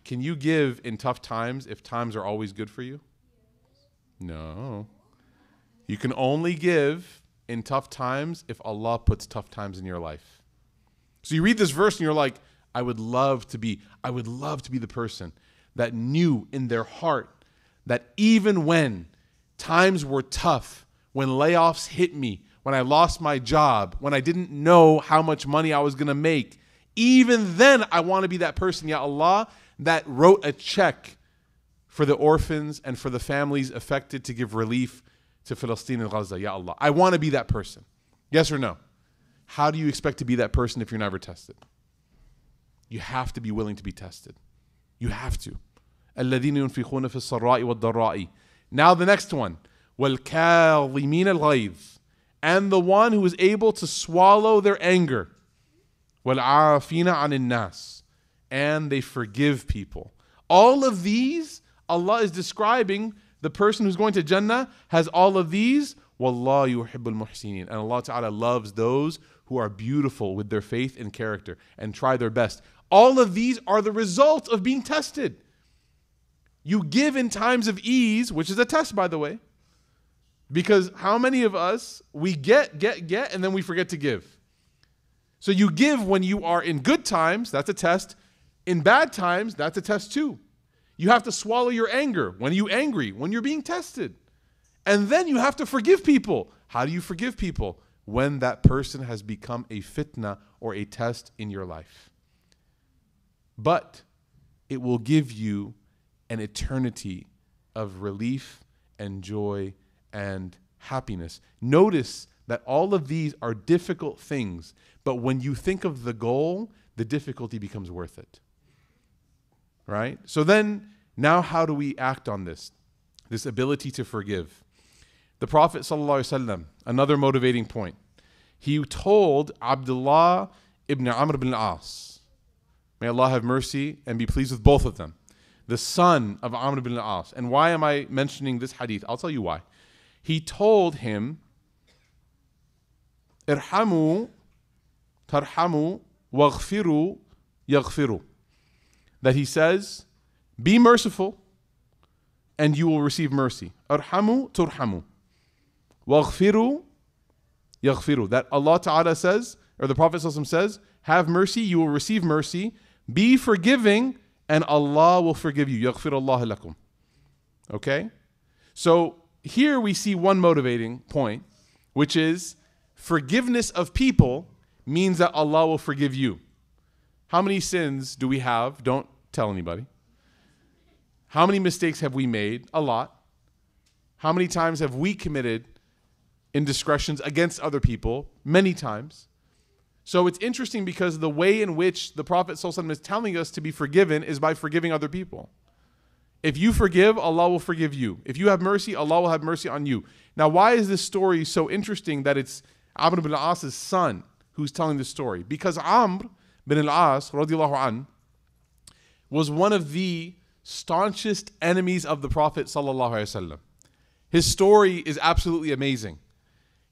Can you give in tough times if times are always good for you? No. You can only give in tough times if Allah puts tough times in your life. So you read this verse and you're like, I would love to be, I would love to be the person that knew in their heart that even when times were tough, when layoffs hit me, when I lost my job, when I didn't know how much money I was going to make, even then I want to be that person, Ya Allah, that wrote a check for the orphans and for the families affected to give relief to Palestine and Gaza. Ya Allah. I want to be that person. Yes or no? How do you expect to be that person if you're never tested? You have to be willing to be tested. You have to. الذين ينفقون في السراء والضراء. Now the next one. والكاظمين الغيظ. And the one who is able to swallow their anger. والعافين عن الناس. And they forgive people. All of these, Allah is describing the person who's going to Jannah has all of these. Wallahu yuhibbul muhsinin. And Allah Ta'ala loves those who are beautiful with their faith and character and try their best. All of these are the result of being tested. You give in times of ease, which is a test, by the way. because how many of us, we get, get, get, and then we forget to give? So you give when you are in good times, that's a test. In bad times, that's a test too. You have to swallow your anger when you're angry, when you're being tested. And then you have to forgive people. How do you forgive people? When that person has become a fitna or a test in your life. But it will give you an eternity of relief and joy and happiness. Notice that all of these are difficult things, but when you think of the goal, the difficulty becomes worth it. Right? So then, now how do we act on this? This ability to forgive. The Prophet, ﷺ, another motivating point, he told Abdullah ibn Amr ibn al-As, may Allah have mercy and be pleased with both of them, the son of Amr ibn al-As. And why am I mentioning this hadith? I'll tell you why. He told him, Irhamu, tarhamu, waghfiru, yaghfiru. That he says, be merciful and you will receive mercy. Arhamu turhamu. Waghfiru yaghfiru. That Allah Ta'ala says, or the Prophet says, have mercy, you will receive mercy. Be forgiving and Allah will forgive you. Yaghfir Allah lakum. Okay? So here we see one motivating point, which is forgiveness of people means that Allah will forgive you. How many sins do we have? Don't tell anybody. How many mistakes have we made? A lot. How many times have we committed indiscretions against other people? Many times. So it's interesting because the way in which the Prophet ﷺ is telling us to be forgiven is by forgiving other people. If you forgive, Allah will forgive you. If you have mercy, Allah will have mercy on you. Now, why is this story so interesting that it's Amr ibn al-As's son who's telling this story? Because Amr bin al-As, an, was one of the staunchest enemies of the Prophet. His story is absolutely amazing.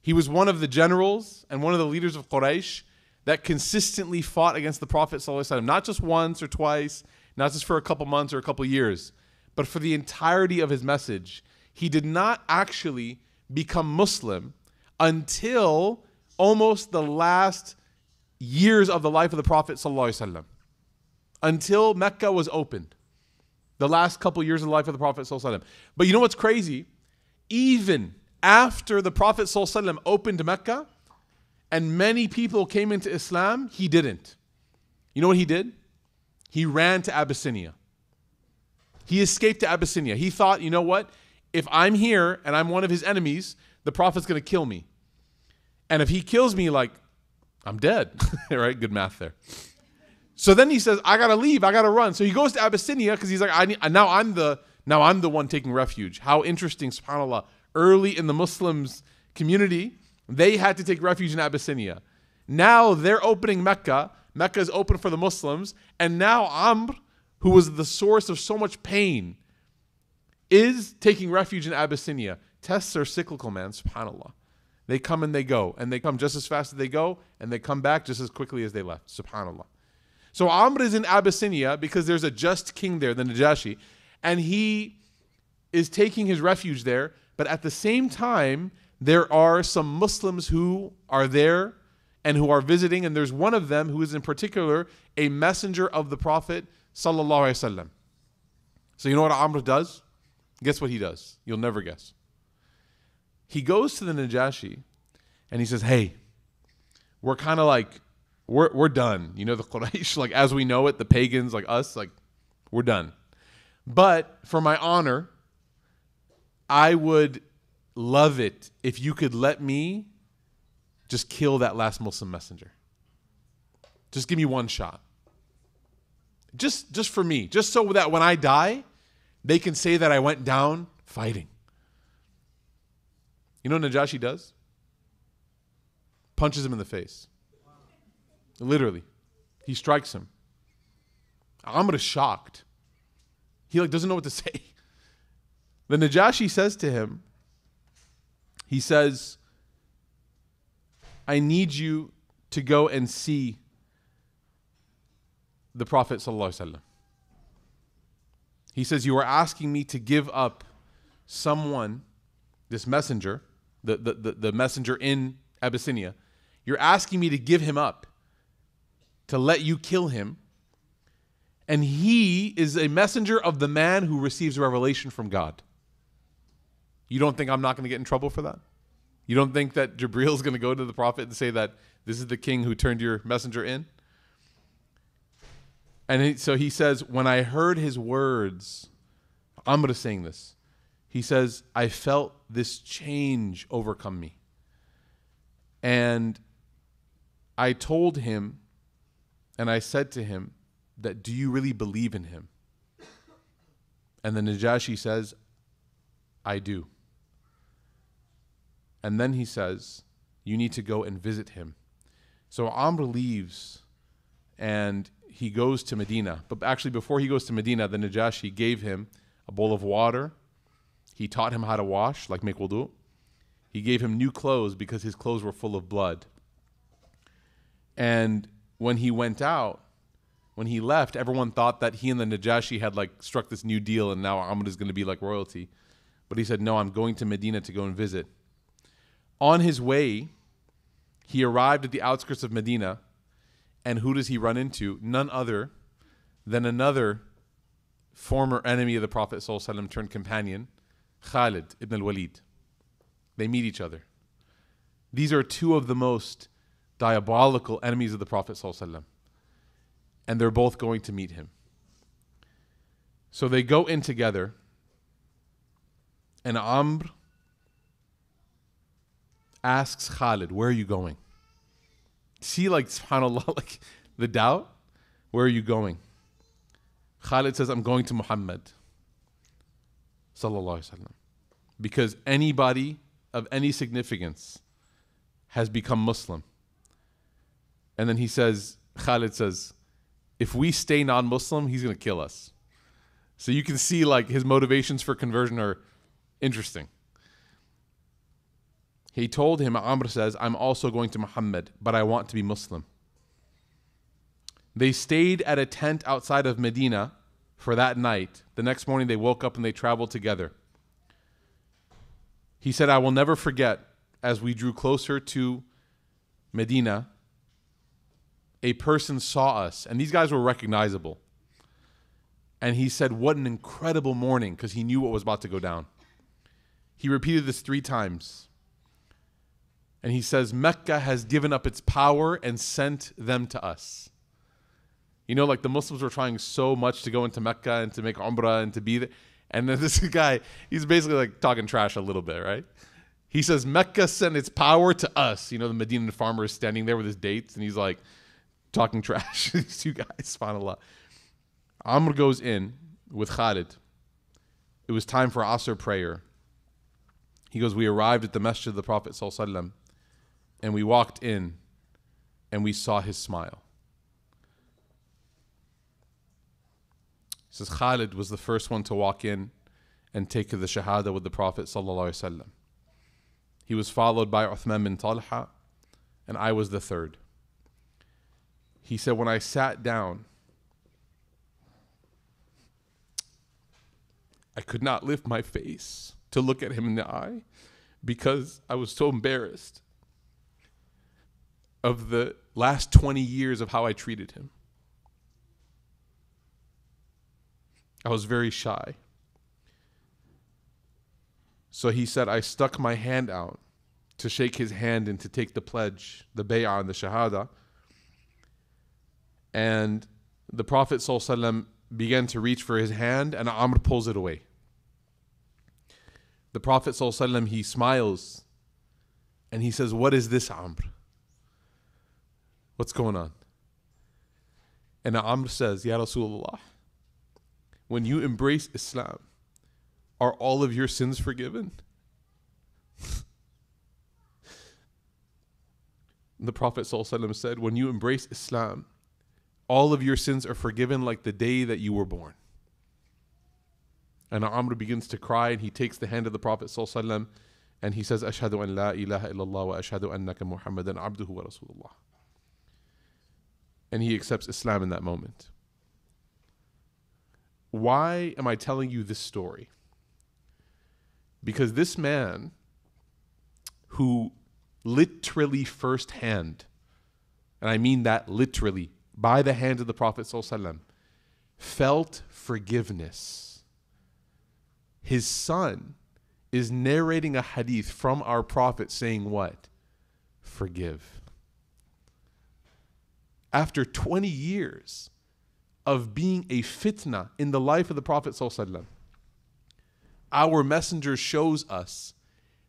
He was one of the generals and one of the leaders of Quraysh that consistently fought against the Prophet not just once or twice, not just for a couple months or a couple years, but for the entirety of his message. He did not actually become Muslim until almost the last years of the life of the Prophet ﷺ, until Mecca was opened. The last couple years of the life of the Prophet ﷺ. But you know what's crazy? Even after the Prophet ﷺ opened Mecca and many people came into Islam, he didn't. You know what he did? He ran to Abyssinia. He escaped to Abyssinia. He thought, you know what? If I'm here and I'm one of his enemies, the Prophet's going to kill me. And if he kills me, like, I'm dead. right? Good math there. So then he says, I gotta leave. I gotta run. So he goes to Abyssinia because he's like, I need, uh, now I'm the now I'm the one taking refuge. How interesting, Subhanallah early in the Muslims community, they had to take refuge in Abyssinia. Now they're opening Mecca. Mecca is open for the Muslims. And now Amr, who was the source of so much pain, is taking refuge in Abyssinia. Tests are cyclical, man, subhanAllah. They come and they go, and they come just as fast as they go, and they come back just as quickly as they left, subhanAllah. So Amr is in Abyssinia because there's a just king there, the Najashi, and he is taking his refuge there but at the same time, there are some Muslims who are there and who are visiting, and there's one of them who is in particular a messenger of the Prophet sallallahu alaihi wasallam. So you know what Amr does? Guess what he does? You'll never guess. He goes to the Najashi and he says, "Hey, we're kind of like we're we're done. You know the Quraysh, like as we know it, the pagans, like us, like we're done. But for my honor, I would love it if you could let me just kill that last Muslim messenger. Just give me one shot. Just just for me, just so that when I die, they can say that I went down fighting. You know what Najashi does? Punches him in the face. Literally. He strikes him. Amr is shocked. He like doesn't know what to say. The Najashi says to him, he says, I need you to go and see the Prophet. ﷺ. He says, You are asking me to give up someone, this messenger, the, the, the, the messenger in Abyssinia. You're asking me to give him up, to let you kill him. And he is a messenger of the man who receives revelation from God. You don't think I'm not going to get in trouble for that? You don't think that Jabril is going to go to the prophet and say that this is the king who turned your messenger in? And he, so he says, when I heard his words, I'm going to sing this. He says, I felt this change overcome me. And I told him, and I said to him, that do you really believe in him? And the Najashi says, I do. And then he says, You need to go and visit him. So Amr leaves and he goes to Medina. But actually, before he goes to Medina, the Najashi gave him a bowl of water. He taught him how to wash, like make wudu. He gave him new clothes because his clothes were full of blood. And when he went out, when he left, everyone thought that he and the Najashi had like struck this new deal and now Amr is going to be like royalty. But he said, No, I'm going to Medina to go and visit. On his way, he arrived at the outskirts of Medina, and who does he run into? None other than another former enemy of the Prophet ﷺ turned companion, Khalid ibn al-Walid. They meet each other. These are two of the most diabolical enemies of the Prophet ﷺ, and they're both going to meet him. So they go in together, and Amr asks Khalid, Where are you going? See, like, subhanAllah, like the doubt? Where are you going? Khalid says, I'm going to Muhammad. Because anybody of any significance has become Muslim. And then he says, Khalid says, if we stay non Muslim, he's going to kill us. So you can see like his motivations for conversion are interesting. He told him, Amr says, I'm also going to Muhammad, but I want to be Muslim. They stayed at a tent outside of Medina for that night. The next morning they woke up and they traveled together. He said, I will never forget as we drew closer to Medina, a person saw us, and these guys were recognizable. And he said, What an incredible morning, because he knew what was about to go down. He repeated this three times. And he says, Mecca has given up its power and sent them to us. You know, like the Muslims were trying so much to go into Mecca and to make Umrah and to be there. And then this guy, he's basically like talking trash a little bit, right? He says, Mecca sent its power to us. You know, the Medinan farmer is standing there with his dates and he's like talking trash. These two guys, subhanAllah. Amr goes in with Khalid. It was time for Asr prayer. He goes, We arrived at the Masjid of the Prophet ﷺ, and we walked in and we saw his smile. He says Khalid was the first one to walk in and take the Shahada with the Prophet. ﷺ. He was followed by Uthman bin Talha, and I was the third. He said, When I sat down, I could not lift my face to look at him in the eye because I was so embarrassed of the last 20 years of how I treated him. I was very shy. So he said, I stuck my hand out to shake his hand and to take the pledge, the bay'ah and the shahada. And the Prophet ﷺ began to reach for his hand, and Amr pulls it away. The Prophet ﷺ, he smiles and he says, What is this, Amr? What's going on? And Amr says, Ya Rasulullah, when you embrace Islam, are all of your sins forgiven? the Prophet ﷺ said, When you embrace Islam, all of your sins are forgiven like the day that you were born. And Amr begins to cry and he takes the hand of the Prophet ﷺ and he says, Ashhadu an la ilaha illallah wa ashhadu annaka Muhammadan abduhu wa rasulullah. And he accepts Islam in that moment. Why am I telling you this story? Because this man who literally firsthand, and I mean that literally, by the hand of the Prophet ﷺ, felt forgiveness. His son is narrating a hadith from our Prophet saying, What? Forgive. After 20 years of being a fitna in the life of the Prophet, our messenger shows us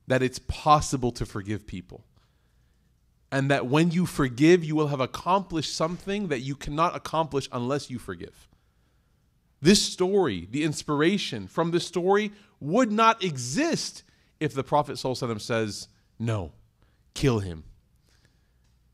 that it's possible to forgive people and that when you forgive, you will have accomplished something that you cannot accomplish unless you forgive. This story, the inspiration from this story, would not exist if the Prophet says, No, kill him.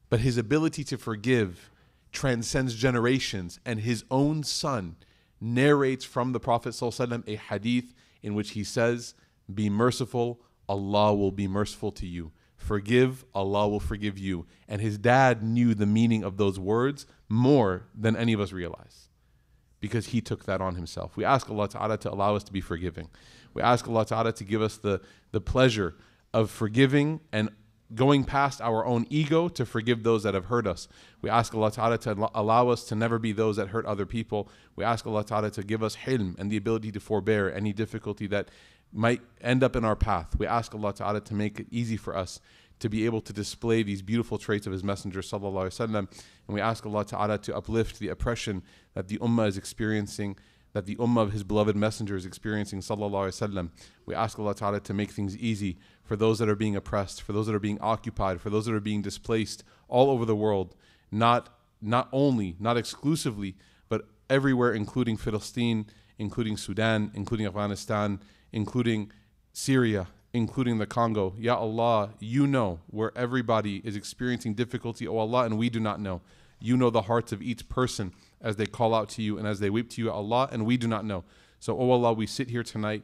But his ability to forgive transcends generations, and his own son narrates from the Prophet ﷺ a hadith in which he says, Be merciful, Allah will be merciful to you. Forgive, Allah will forgive you. And his dad knew the meaning of those words more than any of us realize because he took that on himself. We ask Allah Ta'ala to allow us to be forgiving. We ask Allah Ta'ala to give us the, the pleasure of forgiving and going past our own ego to forgive those that have hurt us. We ask Allah Ta'ala to allow us to never be those that hurt other people. We ask Allah Ta'ala to give us hilm and the ability to forbear any difficulty that might end up in our path. We ask Allah Ta'ala to make it easy for us to be able to display these beautiful traits of His Messenger Sallallahu Alaihi Wasallam. And we ask Allah Ta'ala to uplift the oppression that the Ummah is experiencing, that the Ummah of His beloved Messenger is experiencing Sallallahu Alaihi Wasallam. We ask Allah Ta'ala to make things easy for those that are being oppressed, for those that are being occupied, for those that are being displaced all over the world, not, not only, not exclusively, but everywhere, including Palestine, including Sudan, including Afghanistan, including Syria, including the Congo. Ya Allah, you know where everybody is experiencing difficulty, oh Allah, and we do not know. You know the hearts of each person as they call out to you and as they weep to you, Allah, and we do not know. So, oh Allah, we sit here tonight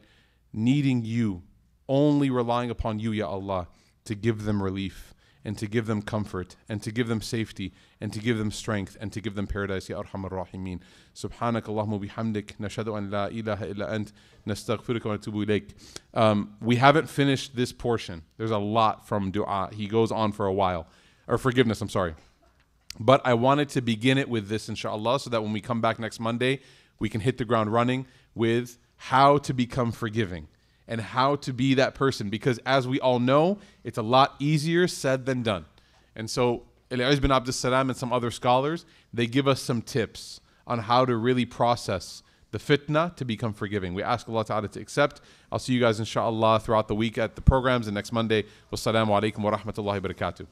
needing you, only relying upon you, Ya Allah, to give them relief and to give them comfort and to give them safety and to give them strength and to give them paradise ya arhamar rahimin. Subhanak allahumma bihamdik. Nashhadu an la ilaha illa ant. Nastaghfiruka wa natubu ilayk. Um, we haven't finished this portion. There's a lot from dua. He goes on for a while. Or forgiveness i'm sorry but I wanted to begin it with this, inshallah, so that when we come back next Monday, we can hit the ground running with how to become forgiving and how to be that person. Because as we all know, it's a lot easier said than done. And so, al-Izz bin Abdus Salam and some other scholars, they give us some tips on how to really process the fitna to become forgiving. We ask Allah Ta'ala to accept. I'll see you guys, inshallah, throughout the week at the programs and next Monday. Wassalamu alaikum wa rahmatullahi wa barakatuh.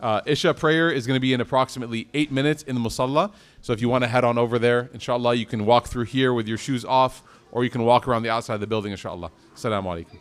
Uh, Isha prayer is going to be in approximately eight minutes in the Musalla. So if you want to head on over there, inshallah, you can walk through here with your shoes off, or you can walk around the outside of the building, inshallah. Assalamu alaikum.